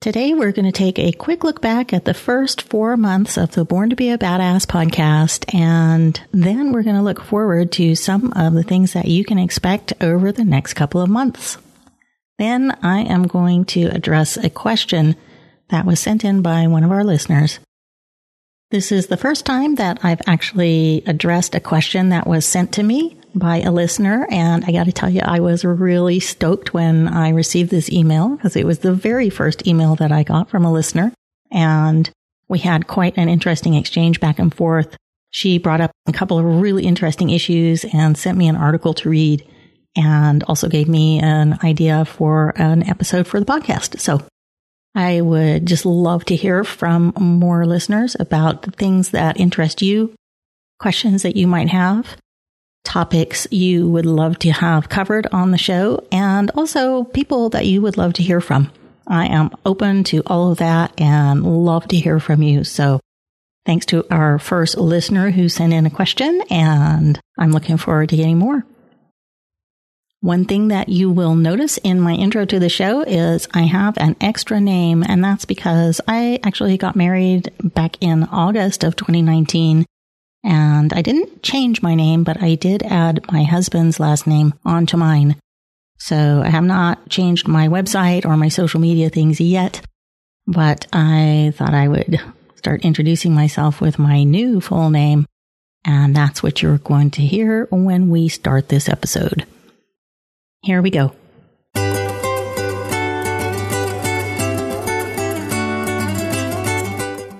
Today, we're going to take a quick look back at the first four months of the Born to Be a Badass podcast, and then we're going to look forward to some of the things that you can expect over the next couple of months. Then I am going to address a question that was sent in by one of our listeners. This is the first time that I've actually addressed a question that was sent to me by a listener. And I got to tell you, I was really stoked when I received this email because it was the very first email that I got from a listener. And we had quite an interesting exchange back and forth. She brought up a couple of really interesting issues and sent me an article to read and also gave me an idea for an episode for the podcast. So I would just love to hear from more listeners about the things that interest you, questions that you might have topics you would love to have covered on the show and also people that you would love to hear from. I am open to all of that and love to hear from you. So thanks to our first listener who sent in a question and I'm looking forward to getting more. One thing that you will notice in my intro to the show is I have an extra name, and that's because I actually got married back in August of 2019 and I didn't change my name, but I did add my husband's last name onto mine. So I have not changed my website or my social media things yet, but I thought I would start introducing myself with my new full name. And that's what you're going to hear when we start this episode. Here we go.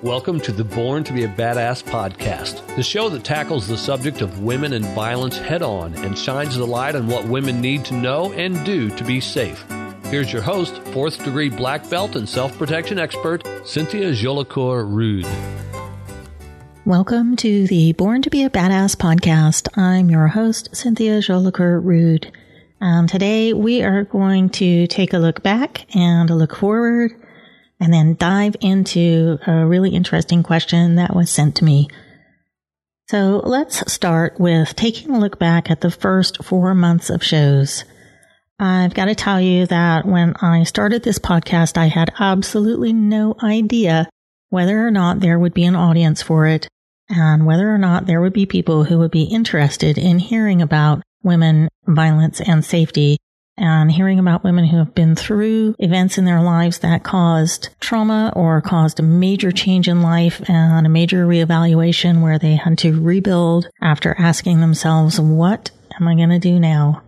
Welcome to the Born to be a Badass podcast, the show that tackles the subject of women and violence head on and shines the light on what women need to know and do to be safe. Here's your host, fourth degree black belt and self protection expert, Cynthia Jolicoeur Rude. Welcome to the Born to be a Badass podcast. I'm your host, Cynthia Jolicoeur Rude. Um, today we are going to take a look back and a look forward and then dive into a really interesting question that was sent to me. So let's start with taking a look back at the first four months of shows. I've got to tell you that when I started this podcast, I had absolutely no idea whether or not there would be an audience for it and whether or not there would be people who would be interested in hearing about women, violence, and safety and hearing about women who have been through events in their lives that caused trauma or caused a major change in life and a major reevaluation where they had to rebuild after asking themselves, what am I going to do now?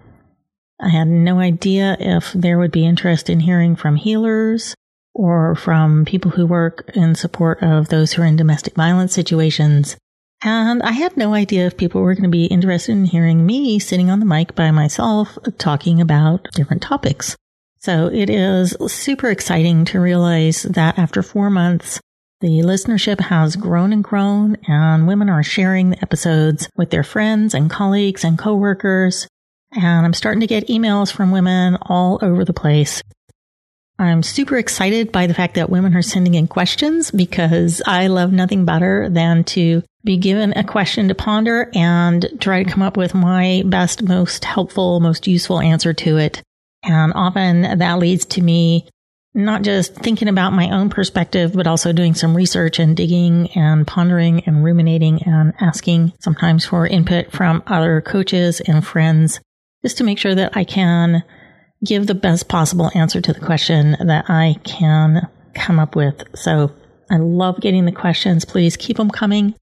I had no idea if there would be interest in hearing from healers or from people who work in support of those who are in domestic violence situations. And I had no idea if people were going to be interested in hearing me sitting on the mic by myself talking about different topics. So it is super exciting to realize that after four months, the listenership has grown and grown and women are sharing the episodes with their friends and colleagues and coworkers. And I'm starting to get emails from women all over the place I'm super excited by the fact that women are sending in questions because I love nothing better than to be given a question to ponder and try to come up with my best, most helpful, most useful answer to it. And often that leads to me not just thinking about my own perspective, but also doing some research and digging and pondering and ruminating and asking sometimes for input from other coaches and friends just to make sure that I can give the best possible answer to the question that I can come up with. So I love getting the questions. Please keep them coming.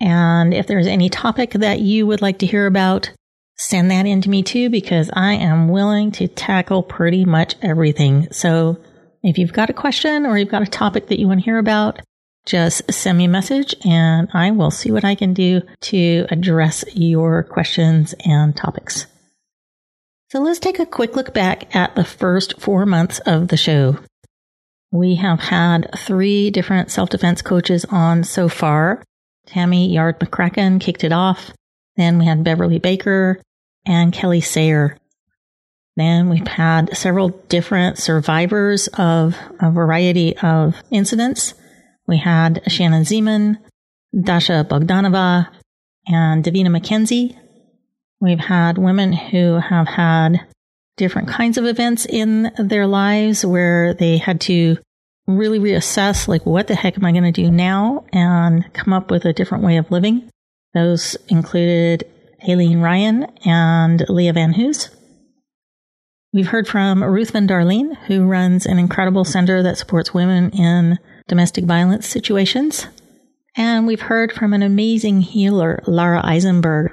And if there's any topic that you would like to hear about, send that in to me too, because I am willing to tackle pretty much everything. So if you've got a question or you've got a topic that you want to hear about, just send me a message and I will see what I can do to address your questions and topics. So let's take a quick look back at the first four months of the show. We have had three different self defense coaches on so far. Tammy Yard McCracken kicked it off. Then we had Beverly Baker and Kelly Sayer. Then we've had several different survivors of a variety of incidents. We had Shannon Zeman, Dasha Bogdanova, and Davina McKenzie We've had women who have had different kinds of events in their lives where they had to really reassess like what the heck am I going to do now and come up with a different way of living. Those included Aileen Ryan and Leah Van Hoos. We've heard from Ruth Van Darleen, who runs an incredible center that supports women in domestic violence situations. And we've heard from an amazing healer, Lara Eisenberg.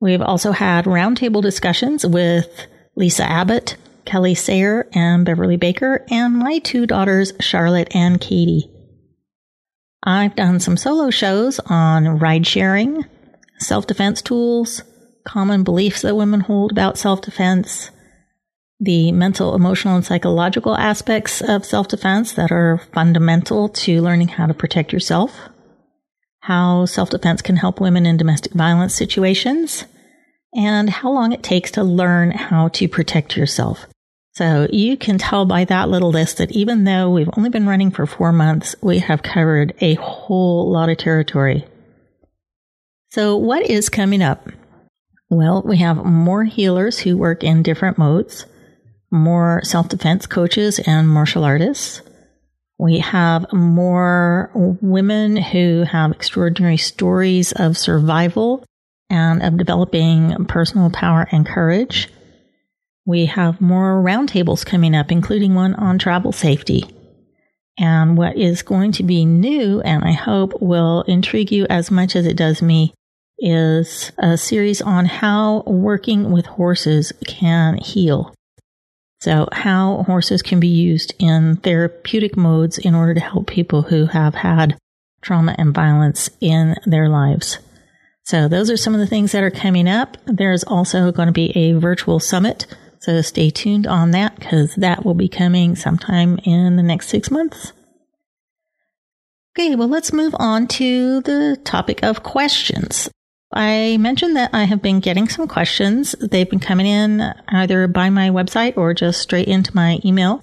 We've also had roundtable discussions with Lisa Abbott, Kelly Sayer, and Beverly Baker, and my two daughters, Charlotte and Katie. I've done some solo shows on ride sharing, self defense tools, common beliefs that women hold about self defense, the mental, emotional, and psychological aspects of self defense that are fundamental to learning how to protect yourself, how self defense can help women in domestic violence situations, and how long it takes to learn how to protect yourself. So you can tell by that little list that even though we've only been running for four months, we have covered a whole lot of territory. So what is coming up? Well, we have more healers who work in different modes, more self defense coaches and martial artists. We have more women who have extraordinary stories of survival and of developing personal power and courage. We have more roundtables coming up, including one on travel safety. And what is going to be new, and I hope will intrigue you as much as it does me, is a series on how working with horses can heal. So, how horses can be used in therapeutic modes in order to help people who have had trauma and violence in their lives. So, those are some of the things that are coming up. There's also going to be a virtual summit so stay tuned on that because that will be coming sometime in the next six months. Okay, well, let's move on to the topic of questions. I mentioned that I have been getting some questions. They've been coming in either by my website or just straight into my email.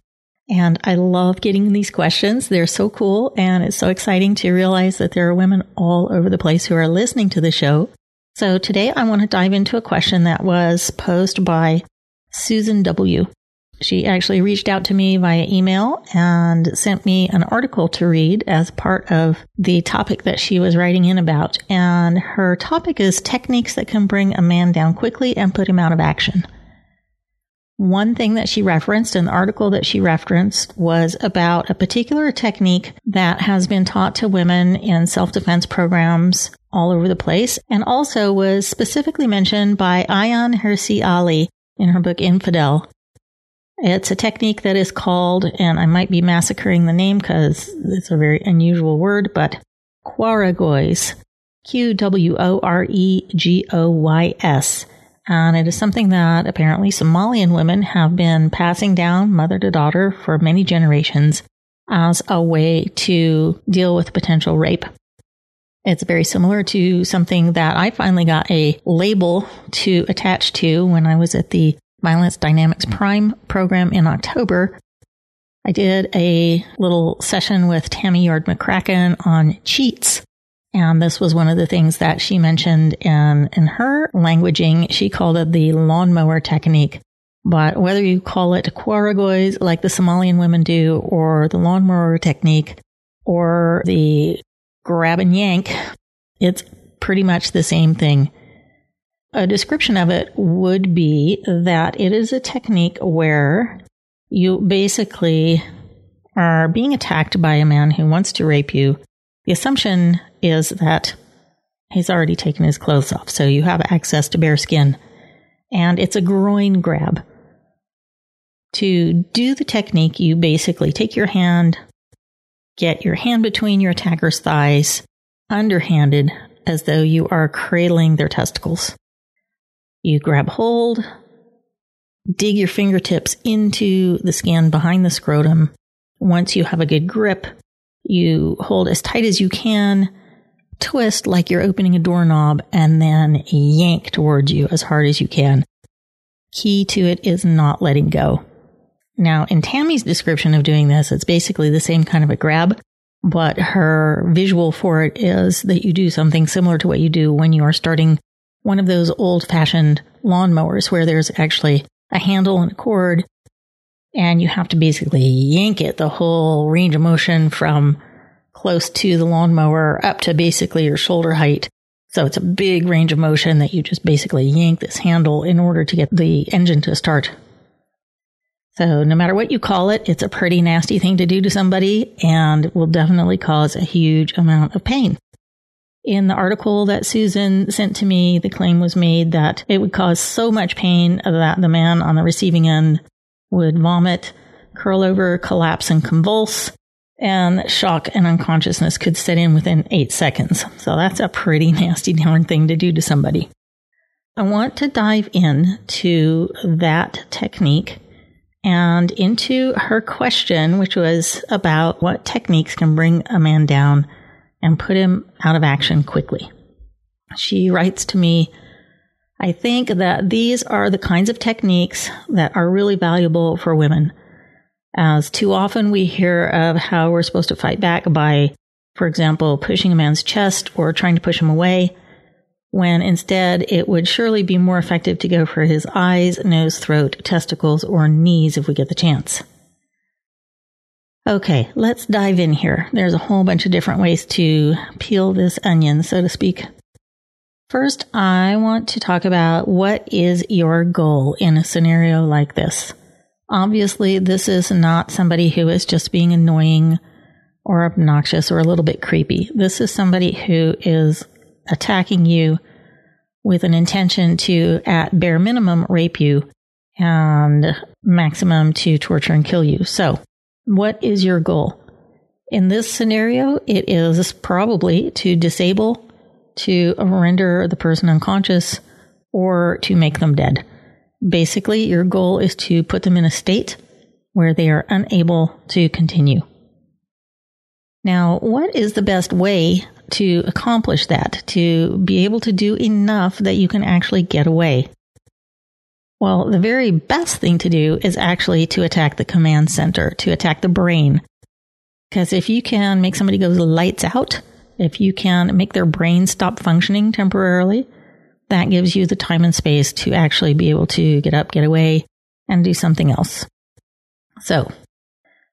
And I love getting these questions. They're so cool. And it's so exciting to realize that there are women all over the place who are listening to the show. So today I want to dive into a question that was posed by Susan W. She actually reached out to me via email and sent me an article to read as part of the topic that she was writing in about. And her topic is techniques that can bring a man down quickly and put him out of action. One thing that she referenced the article that she referenced was about a particular technique that has been taught to women in self defense programs all over the place and also was specifically mentioned by Ayaan Hirsi Ali in her book Infidel. It's a technique that is called, and I might be massacring the name because it's a very unusual word, but Quworegoys. Q W O R E G O Y S. And it is something that apparently Somalian women have been passing down mother to daughter for many generations as a way to deal with potential rape. It's very similar to something that I finally got a label to attach to when I was at the Violence Dynamics Prime program in October. I did a little session with Tammy Yard McCracken on cheats. And this was one of the things that she mentioned in, in her languaging. She called it the lawnmower technique. But whether you call it quworegoys like the Somalian women do, or the lawnmower technique, or the grab and yank, it's pretty much the same thing. A description of it would be that it is a technique where you basically are being attacked by a man who wants to rape you. The assumption is that he's already taken his clothes off, so you have access to bare skin. And it's a groin grab. To do the technique, you basically take your hand, Get your hand between your attacker's thighs, underhanded, as though you are cradling their testicles. You grab hold, dig your fingertips into the skin behind the scrotum. Once you have a good grip, you hold as tight as you can, twist like you're opening a doorknob, and then yank towards you as hard as you can. Key to it is not letting go. Now, in Tammy's description of doing this, it's basically the same kind of a grab, but her visual for it is that you do something similar to what you do when you are starting one of those old fashioned lawnmowers where there's actually a handle and a cord. and you have to basically yank it the whole range of motion from close to the lawnmower up to basically your shoulder height. So it's a big range of motion that you just basically yank this handle in order to get the engine to start. So no matter what you call it, it's a pretty nasty thing to do to somebody and will definitely cause a huge amount of pain. In the article that Susan sent to me, the claim was made that it would cause so much pain that the man on the receiving end would vomit, curl over, collapse, and convulse, and shock and unconsciousness could set in within eight seconds. So that's a pretty nasty darn thing to do to somebody. I want to dive in to that technique and into her question, which was about what techniques can bring a man down and put him out of action quickly. She writes to me, I think that these are the kinds of techniques that are really valuable for women. As too often we hear of how we're supposed to fight back by, for example, pushing a man's chest or trying to push him away, when instead it would surely be more effective to go for his eyes, nose, throat, testicles, or knees if we get the chance. Okay, let's dive in here. There's a whole bunch of different ways to peel this onion, so to speak. First, I want to talk about what is your goal in a scenario like this. Obviously, this is not somebody who is just being annoying or obnoxious or a little bit creepy. This is somebody who is attacking you with an intention to, at bare minimum, rape you and maximum to torture and kill you. So, what is your goal? In this scenario, it is probably to disable, to render the person unconscious, or to make them dead. Basically, your goal is to put them in a state where they are unable to continue. Now, what is the best way to accomplish that, to be able to do enough that you can actually get away? Well, the very best thing to do is actually to attack the command center, to attack the brain. Because if you can make somebody go lights out, if you can make their brain stop functioning temporarily, that gives you the time and space to actually be able to get up, get away, and do something else. So,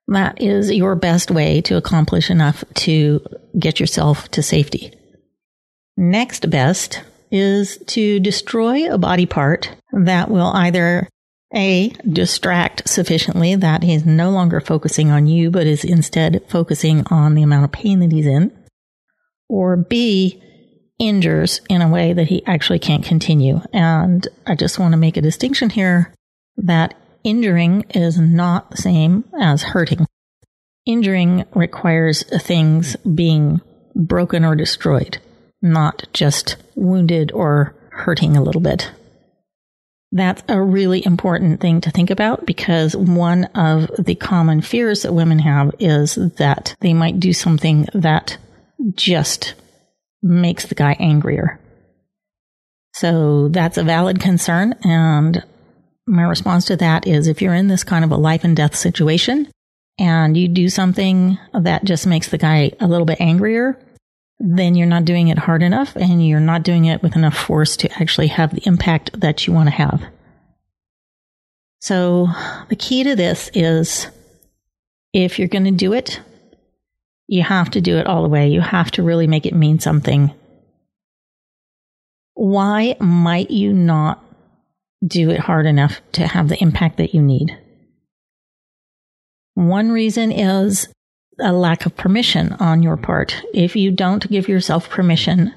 that is your best way to accomplish enough to get yourself to safety. Next best is to destroy a body part that will either A, distract sufficiently that he's no longer focusing on you, but is instead focusing on the amount of pain that he's in, or B, injures in a way that he actually can't continue. And I just want to make a distinction here that injuring is not the same as hurting. Injuring requires things being broken or destroyed, not just wounded or hurting a little bit. That's a really important thing to think about because one of the common fears that women have is that they might do something that just makes the guy angrier. So that's a valid concern. And my response to that is if you're in this kind of a life and death situation and you do something that just makes the guy a little bit angrier, then you're not doing it hard enough and you're not doing it with enough force to actually have the impact that you want to have. So the key to this is if you're going to do it, you have to do it all the way. You have to really make it mean something. Why might you not do it hard enough to have the impact that you need? One reason is a lack of permission on your part. If you don't give yourself permission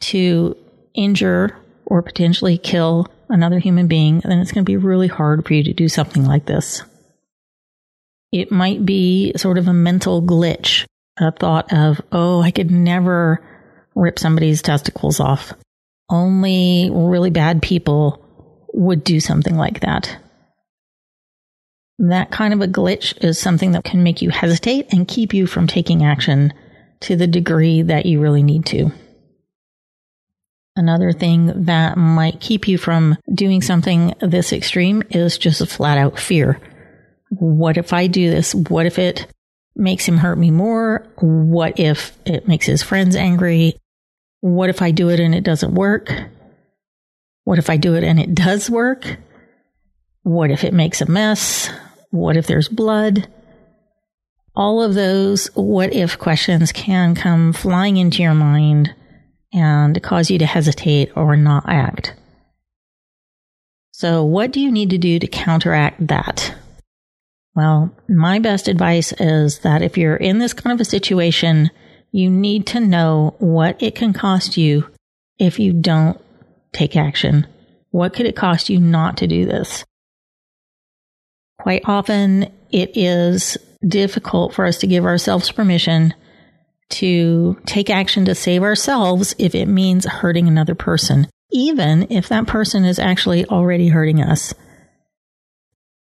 to injure or potentially kill another human being, then it's going to be really hard for you to do something like this. It might be sort of a mental glitch, a thought of, oh, I could never rip somebody's testicles off. Only really bad people would do something like that. That kind of a glitch is something that can make you hesitate and keep you from taking action to the degree that you really need to. Another thing that might keep you from doing something this extreme is just a flat out fear. What if I do this? What if it makes him hurt me more? What if it makes his friends angry? What if I do it and it doesn't work? What if I do it and it does work? What if it makes a mess? What if there's blood? All of those what if questions can come flying into your mind and cause you to hesitate or not act. So, what do you need to do to counteract that? Well, my best advice is that if you're in this kind of a situation, you need to know what it can cost you if you don't take action. What could it cost you not to do this? Quite often, it is difficult for us to give ourselves permission to take action to save ourselves if it means hurting another person, even if that person is actually already hurting us.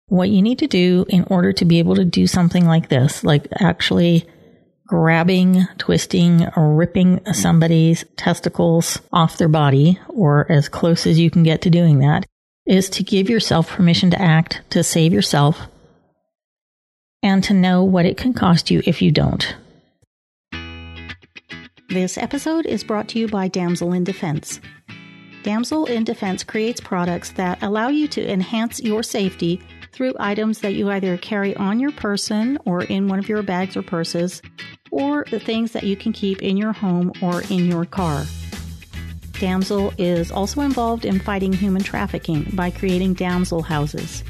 What you need to do in order to be able to do something like this, like actually grabbing, twisting, ripping somebody's testicles off their body, or as close as you can get to doing that, is to give yourself permission to act to save yourself and to know what it can cost you if you don't. This episode is brought to you by Damsel in Defense. Damsel in Defense creates products that allow you to enhance your safety through items that you either carry on your person or in one of your bags or purses, or the things that you can keep in your home or in your car. Damsel is also involved in fighting human trafficking by creating damsel houses.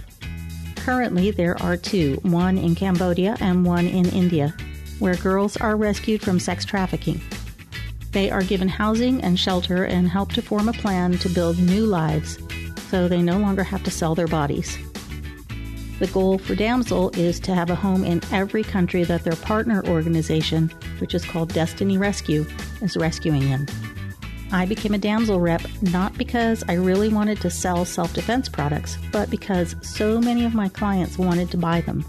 Currently, there are two one in Cambodia and one in India, where girls are rescued from sex trafficking. They are given housing and shelter and help to form a plan to build new lives so they no longer have to sell their bodies. The goal for Damsel is to have a home in every country that their partner organization, which is called Destiny Rescue, is rescuing in. I became a Damsel rep not because I really wanted to sell self defense products, but because so many of my clients wanted to buy them.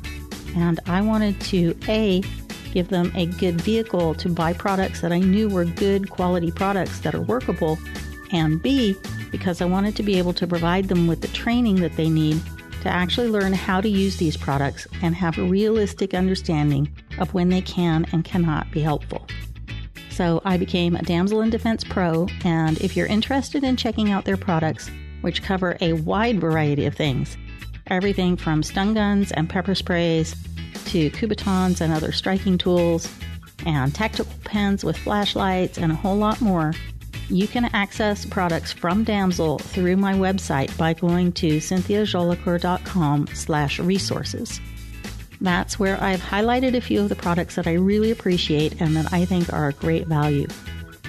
And I wanted to A, give them a good vehicle to buy products that I knew were good quality products that are workable, and B, because I wanted to be able to provide them with the training that they need to actually learn how to use these products and have a realistic understanding of when they can and cannot be helpful. So I became a Damsel in Defense Pro, and if you're interested in checking out their products, which cover a wide variety of things, everything from stun guns and pepper sprays to Kubotans and other striking tools, and tactical pens with flashlights, and a whole lot more, you can access products from Damsel through my website by going to cynthiajolicoeur.com slash resources. That's where I've highlighted a few of the products that I really appreciate and that I think are a great value.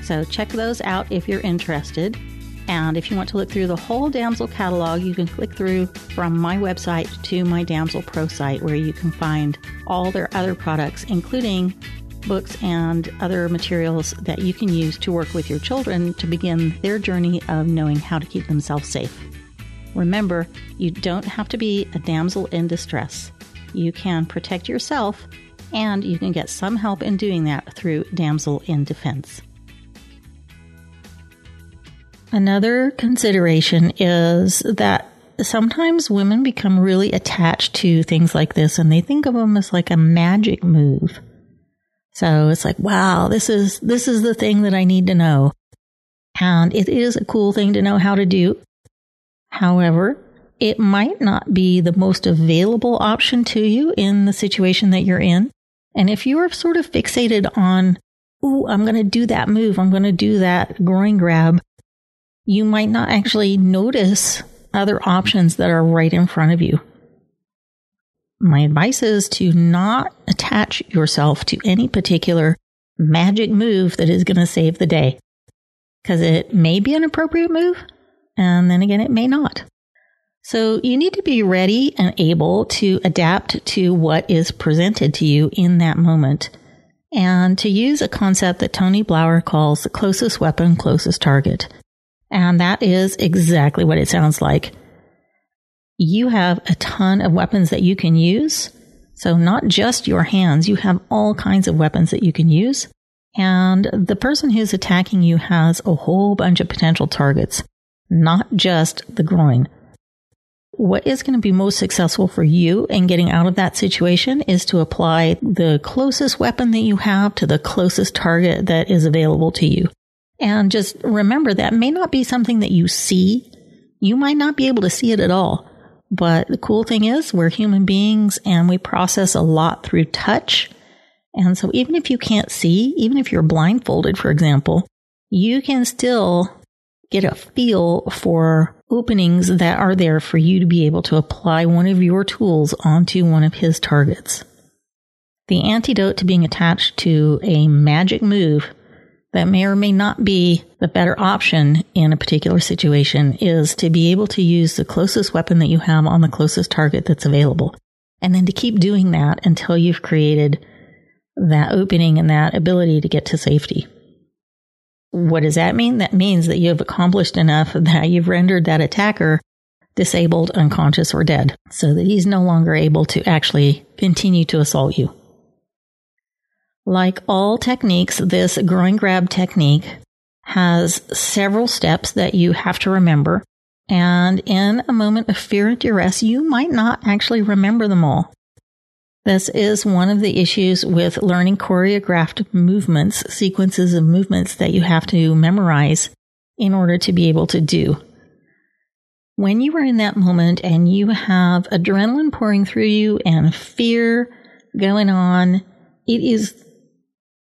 So check those out if you're interested. And if you want to look through the whole Damsel catalog, you can click through from my website to my Damsel Pro site where you can find all their other products, including books, and other materials that you can use to work with your children to begin their journey of knowing how to keep themselves safe. Remember, you don't have to be a damsel in distress. You can protect yourself, and you can get some help in doing that through Damsel in Defense. Another consideration is that sometimes women become really attached to things like this and they think of them as like a magic move. So it's like, wow, this is, this is the thing that I need to know. And it is a cool thing to know how to do. However, it might not be the most available option to you in the situation that you're in. And if you are sort of fixated on, oh, I'm going to do that move, I'm going to do that groin grab, you might not actually notice other options that are right in front of you my advice is to not attach yourself to any particular magic move that is going to save the day. Because it may be an appropriate move, and then again, it may not. So you need to be ready and able to adapt to what is presented to you in that moment and to use a concept that Tony Blauer calls the closest weapon, closest target. And that is exactly what it sounds like you have a ton of weapons that you can use. So not just your hands, you have all kinds of weapons that you can use. And the person who's attacking you has a whole bunch of potential targets, not just the groin. What is going to be most successful for you in getting out of that situation is to apply the closest weapon that you have to the closest target that is available to you. And just remember that may not be something that you see. You might not be able to see it at all But the cool thing is, we're human beings and we process a lot through touch. And so, even if you can't see, even if you're blindfolded, for example, you can still get a feel for openings that are there for you to be able to apply one of your tools onto one of his targets. The antidote to being attached to a magic move that may or may not be the better option in a particular situation is to be able to use the closest weapon that you have on the closest target that's available. And then to keep doing that until you've created that opening and that ability to get to safety. What does that mean? That means that you have accomplished enough that you've rendered that attacker disabled, unconscious, or dead so that he's no longer able to actually continue to assault you. Like all techniques, this groin grab technique has several steps that you have to remember. And in a moment of fear and duress, you might not actually remember them all. This is one of the issues with learning choreographed movements, sequences of movements that you have to memorize in order to be able to do. When you are in that moment and you have adrenaline pouring through you and fear going on, it is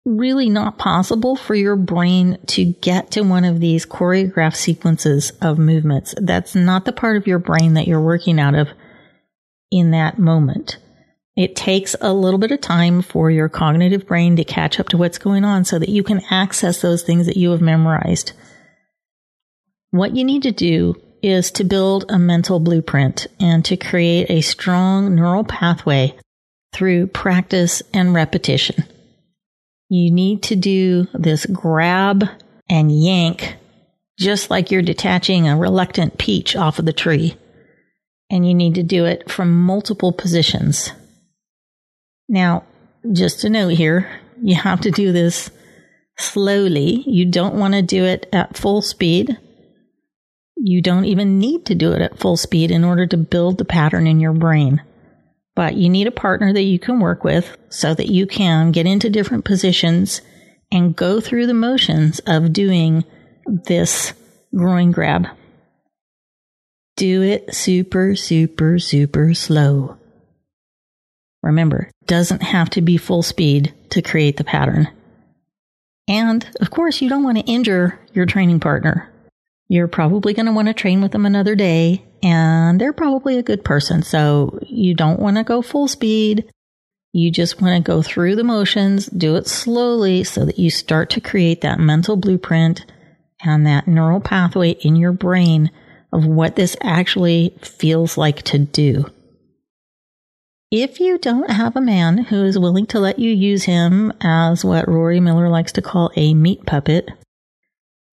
really not possible for your brain to get to one of these choreographed sequences of movements. That's not the part of your brain that you're working out of in that moment. It takes a little bit of time for your cognitive brain to catch up to what's going on so that you can access those things that you have memorized. What you need to do is to build a mental blueprint and to create a strong neural pathway through practice and repetition you need to do this grab and yank just like you're detaching a reluctant peach off of the tree. And you need to do it from multiple positions. Now, just a note here, you have to do this slowly. You don't want to do it at full speed. You don't even need to do it at full speed in order to build the pattern in your brain. But you need a partner that you can work with so that you can get into different positions and go through the motions of doing this groin grab. Do it super, super, super slow. Remember, doesn't have to be full speed to create the pattern. And of course, you don't want to injure your training partner. You're probably going to want to train with them another day, and they're probably a good person. So you don't want to go full speed. You just want to go through the motions, do it slowly so that you start to create that mental blueprint and that neural pathway in your brain of what this actually feels like to do. If you don't have a man who is willing to let you use him as what Rory Miller likes to call a meat puppet,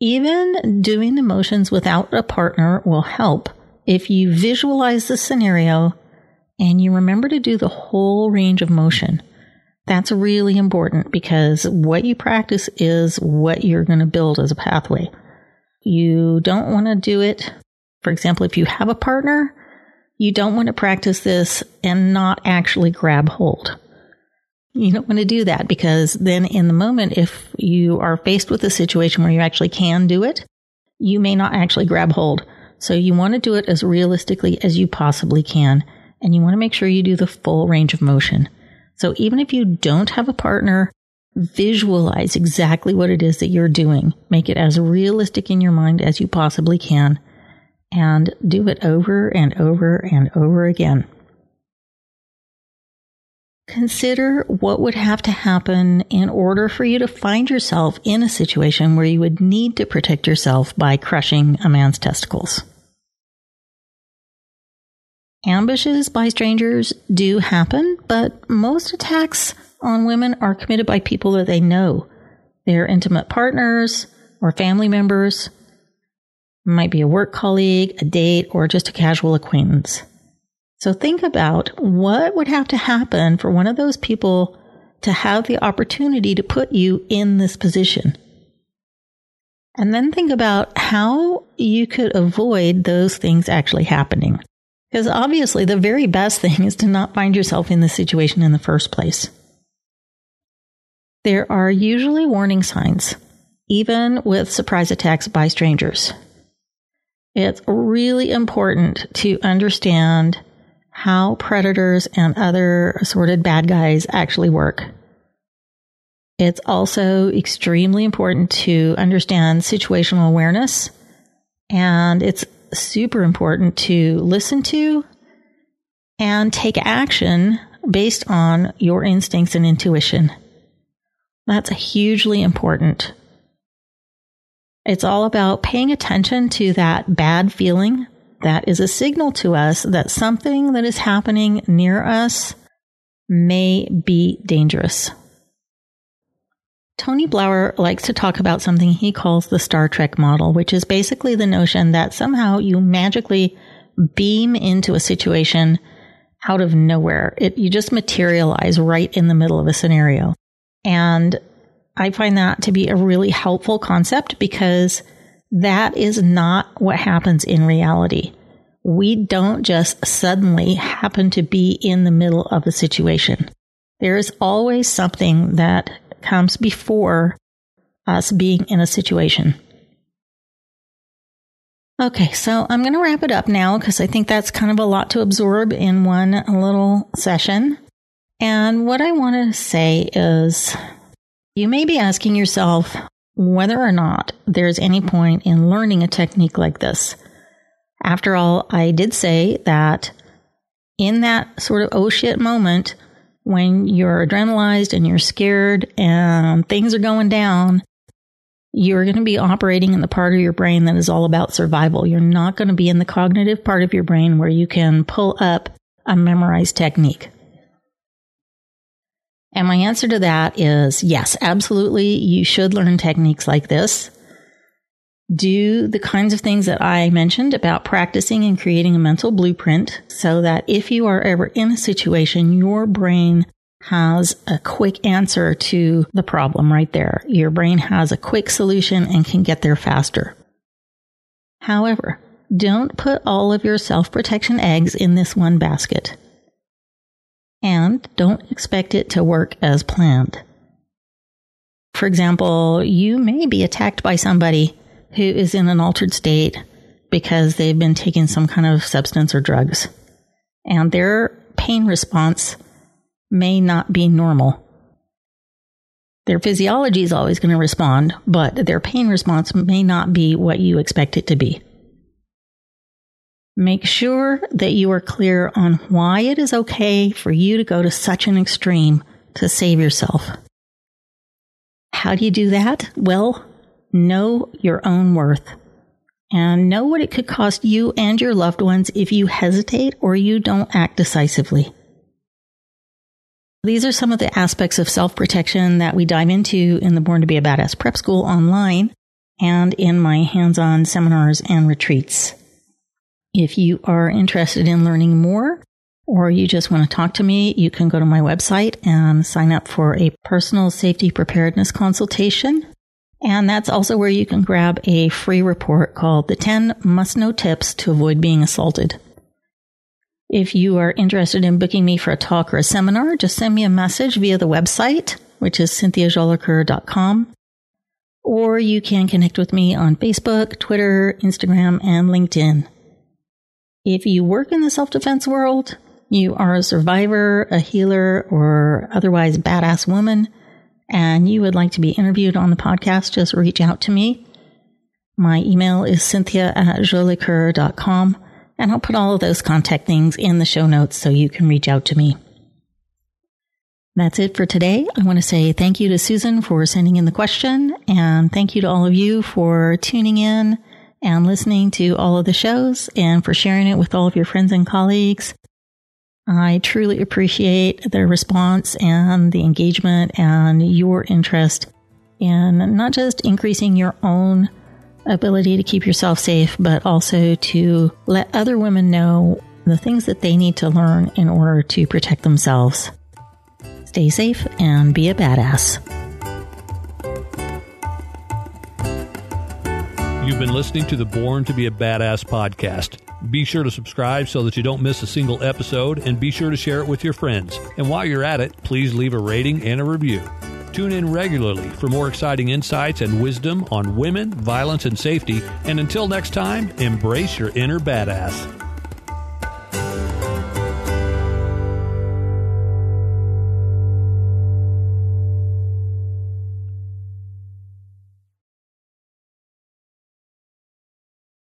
even doing the motions without a partner will help if you visualize the scenario and you remember to do the whole range of motion. That's really important because what you practice is what you're going to build as a pathway. You don't want to do it, for example, if you have a partner, you don't want to practice this and not actually grab hold. You don't want to do that because then in the moment, if you are faced with a situation where you actually can do it, you may not actually grab hold. So you want to do it as realistically as you possibly can. And you want to make sure you do the full range of motion. So even if you don't have a partner, visualize exactly what it is that you're doing. Make it as realistic in your mind as you possibly can and do it over and over and over again. Consider what would have to happen in order for you to find yourself in a situation where you would need to protect yourself by crushing a man's testicles. Ambushes by strangers do happen, but most attacks on women are committed by people that they know. Their intimate partners or family members, might be a work colleague, a date, or just a casual acquaintance. So think about what would have to happen for one of those people to have the opportunity to put you in this position. And then think about how you could avoid those things actually happening. Because obviously, the very best thing is to not find yourself in this situation in the first place. There are usually warning signs, even with surprise attacks by strangers. It's really important to understand how predators and other assorted bad guys actually work. It's also extremely important to understand situational awareness, and it's super important to listen to and take action based on your instincts and intuition. That's hugely important. It's all about paying attention to that bad feeling that is a signal to us that something that is happening near us may be dangerous. Tony Blauer likes to talk about something he calls the Star Trek model, which is basically the notion that somehow you magically beam into a situation out of nowhere. It, you just materialize right in the middle of a scenario. And I find that to be a really helpful concept because that is not what happens in reality. We don't just suddenly happen to be in the middle of a situation. There is always something that comes before us being in a situation. Okay, so I'm going to wrap it up now because I think that's kind of a lot to absorb in one little session. And what I want to say is you may be asking yourself whether or not there's any point in learning a technique like this. After all, I did say that in that sort of oh shit moment, when you're adrenalized and you're scared and things are going down, you're going to be operating in the part of your brain that is all about survival. You're not going to be in the cognitive part of your brain where you can pull up a memorized technique. And my answer to that is yes, absolutely. You should learn techniques like this. Do the kinds of things that I mentioned about practicing and creating a mental blueprint so that if you are ever in a situation, your brain has a quick answer to the problem right there. Your brain has a quick solution and can get there faster. However, don't put all of your self protection eggs in this one basket. And don't expect it to work as planned. For example, you may be attacked by somebody who is in an altered state because they've been taking some kind of substance or drugs. And their pain response may not be normal. Their physiology is always going to respond, but their pain response may not be what you expect it to be. Make sure that you are clear on why it is okay for you to go to such an extreme to save yourself. How do you do that? Well, know your own worth and know what it could cost you and your loved ones if you hesitate or you don't act decisively. These are some of the aspects of self protection that we dive into in the Born to Be a Badass Prep School online and in my hands on seminars and retreats. If you are interested in learning more or you just want to talk to me, you can go to my website and sign up for a personal safety preparedness consultation. And that's also where you can grab a free report called The 10 Must Know Tips to Avoid Being Assaulted. If you are interested in booking me for a talk or a seminar, just send me a message via the website, which is cynthiajolicoeur.com. Or you can connect with me on Facebook, Twitter, Instagram, and LinkedIn. If you work in the self defense world, you are a survivor, a healer, or otherwise badass woman, and you would like to be interviewed on the podcast, just reach out to me. My email is cynthia at jolicoeur.com. And I'll put all of those contact things in the show notes so you can reach out to me. That's it for today. I want to say thank you to Susan for sending in the question and thank you to all of you for tuning in and listening to all of the shows and for sharing it with all of your friends and colleagues. I truly appreciate the response and the engagement and your interest in not just increasing your own ability to keep yourself safe, but also to let other women know the things that they need to learn in order to protect themselves. Stay safe and be a badass. You've been listening to the Born to be a Badass podcast. Be sure to subscribe so that you don't miss a single episode, and be sure to share it with your friends. And while you're at it, please leave a rating and a review. Tune in regularly for more exciting insights and wisdom on women, violence, and safety. And until next time, embrace your inner badass.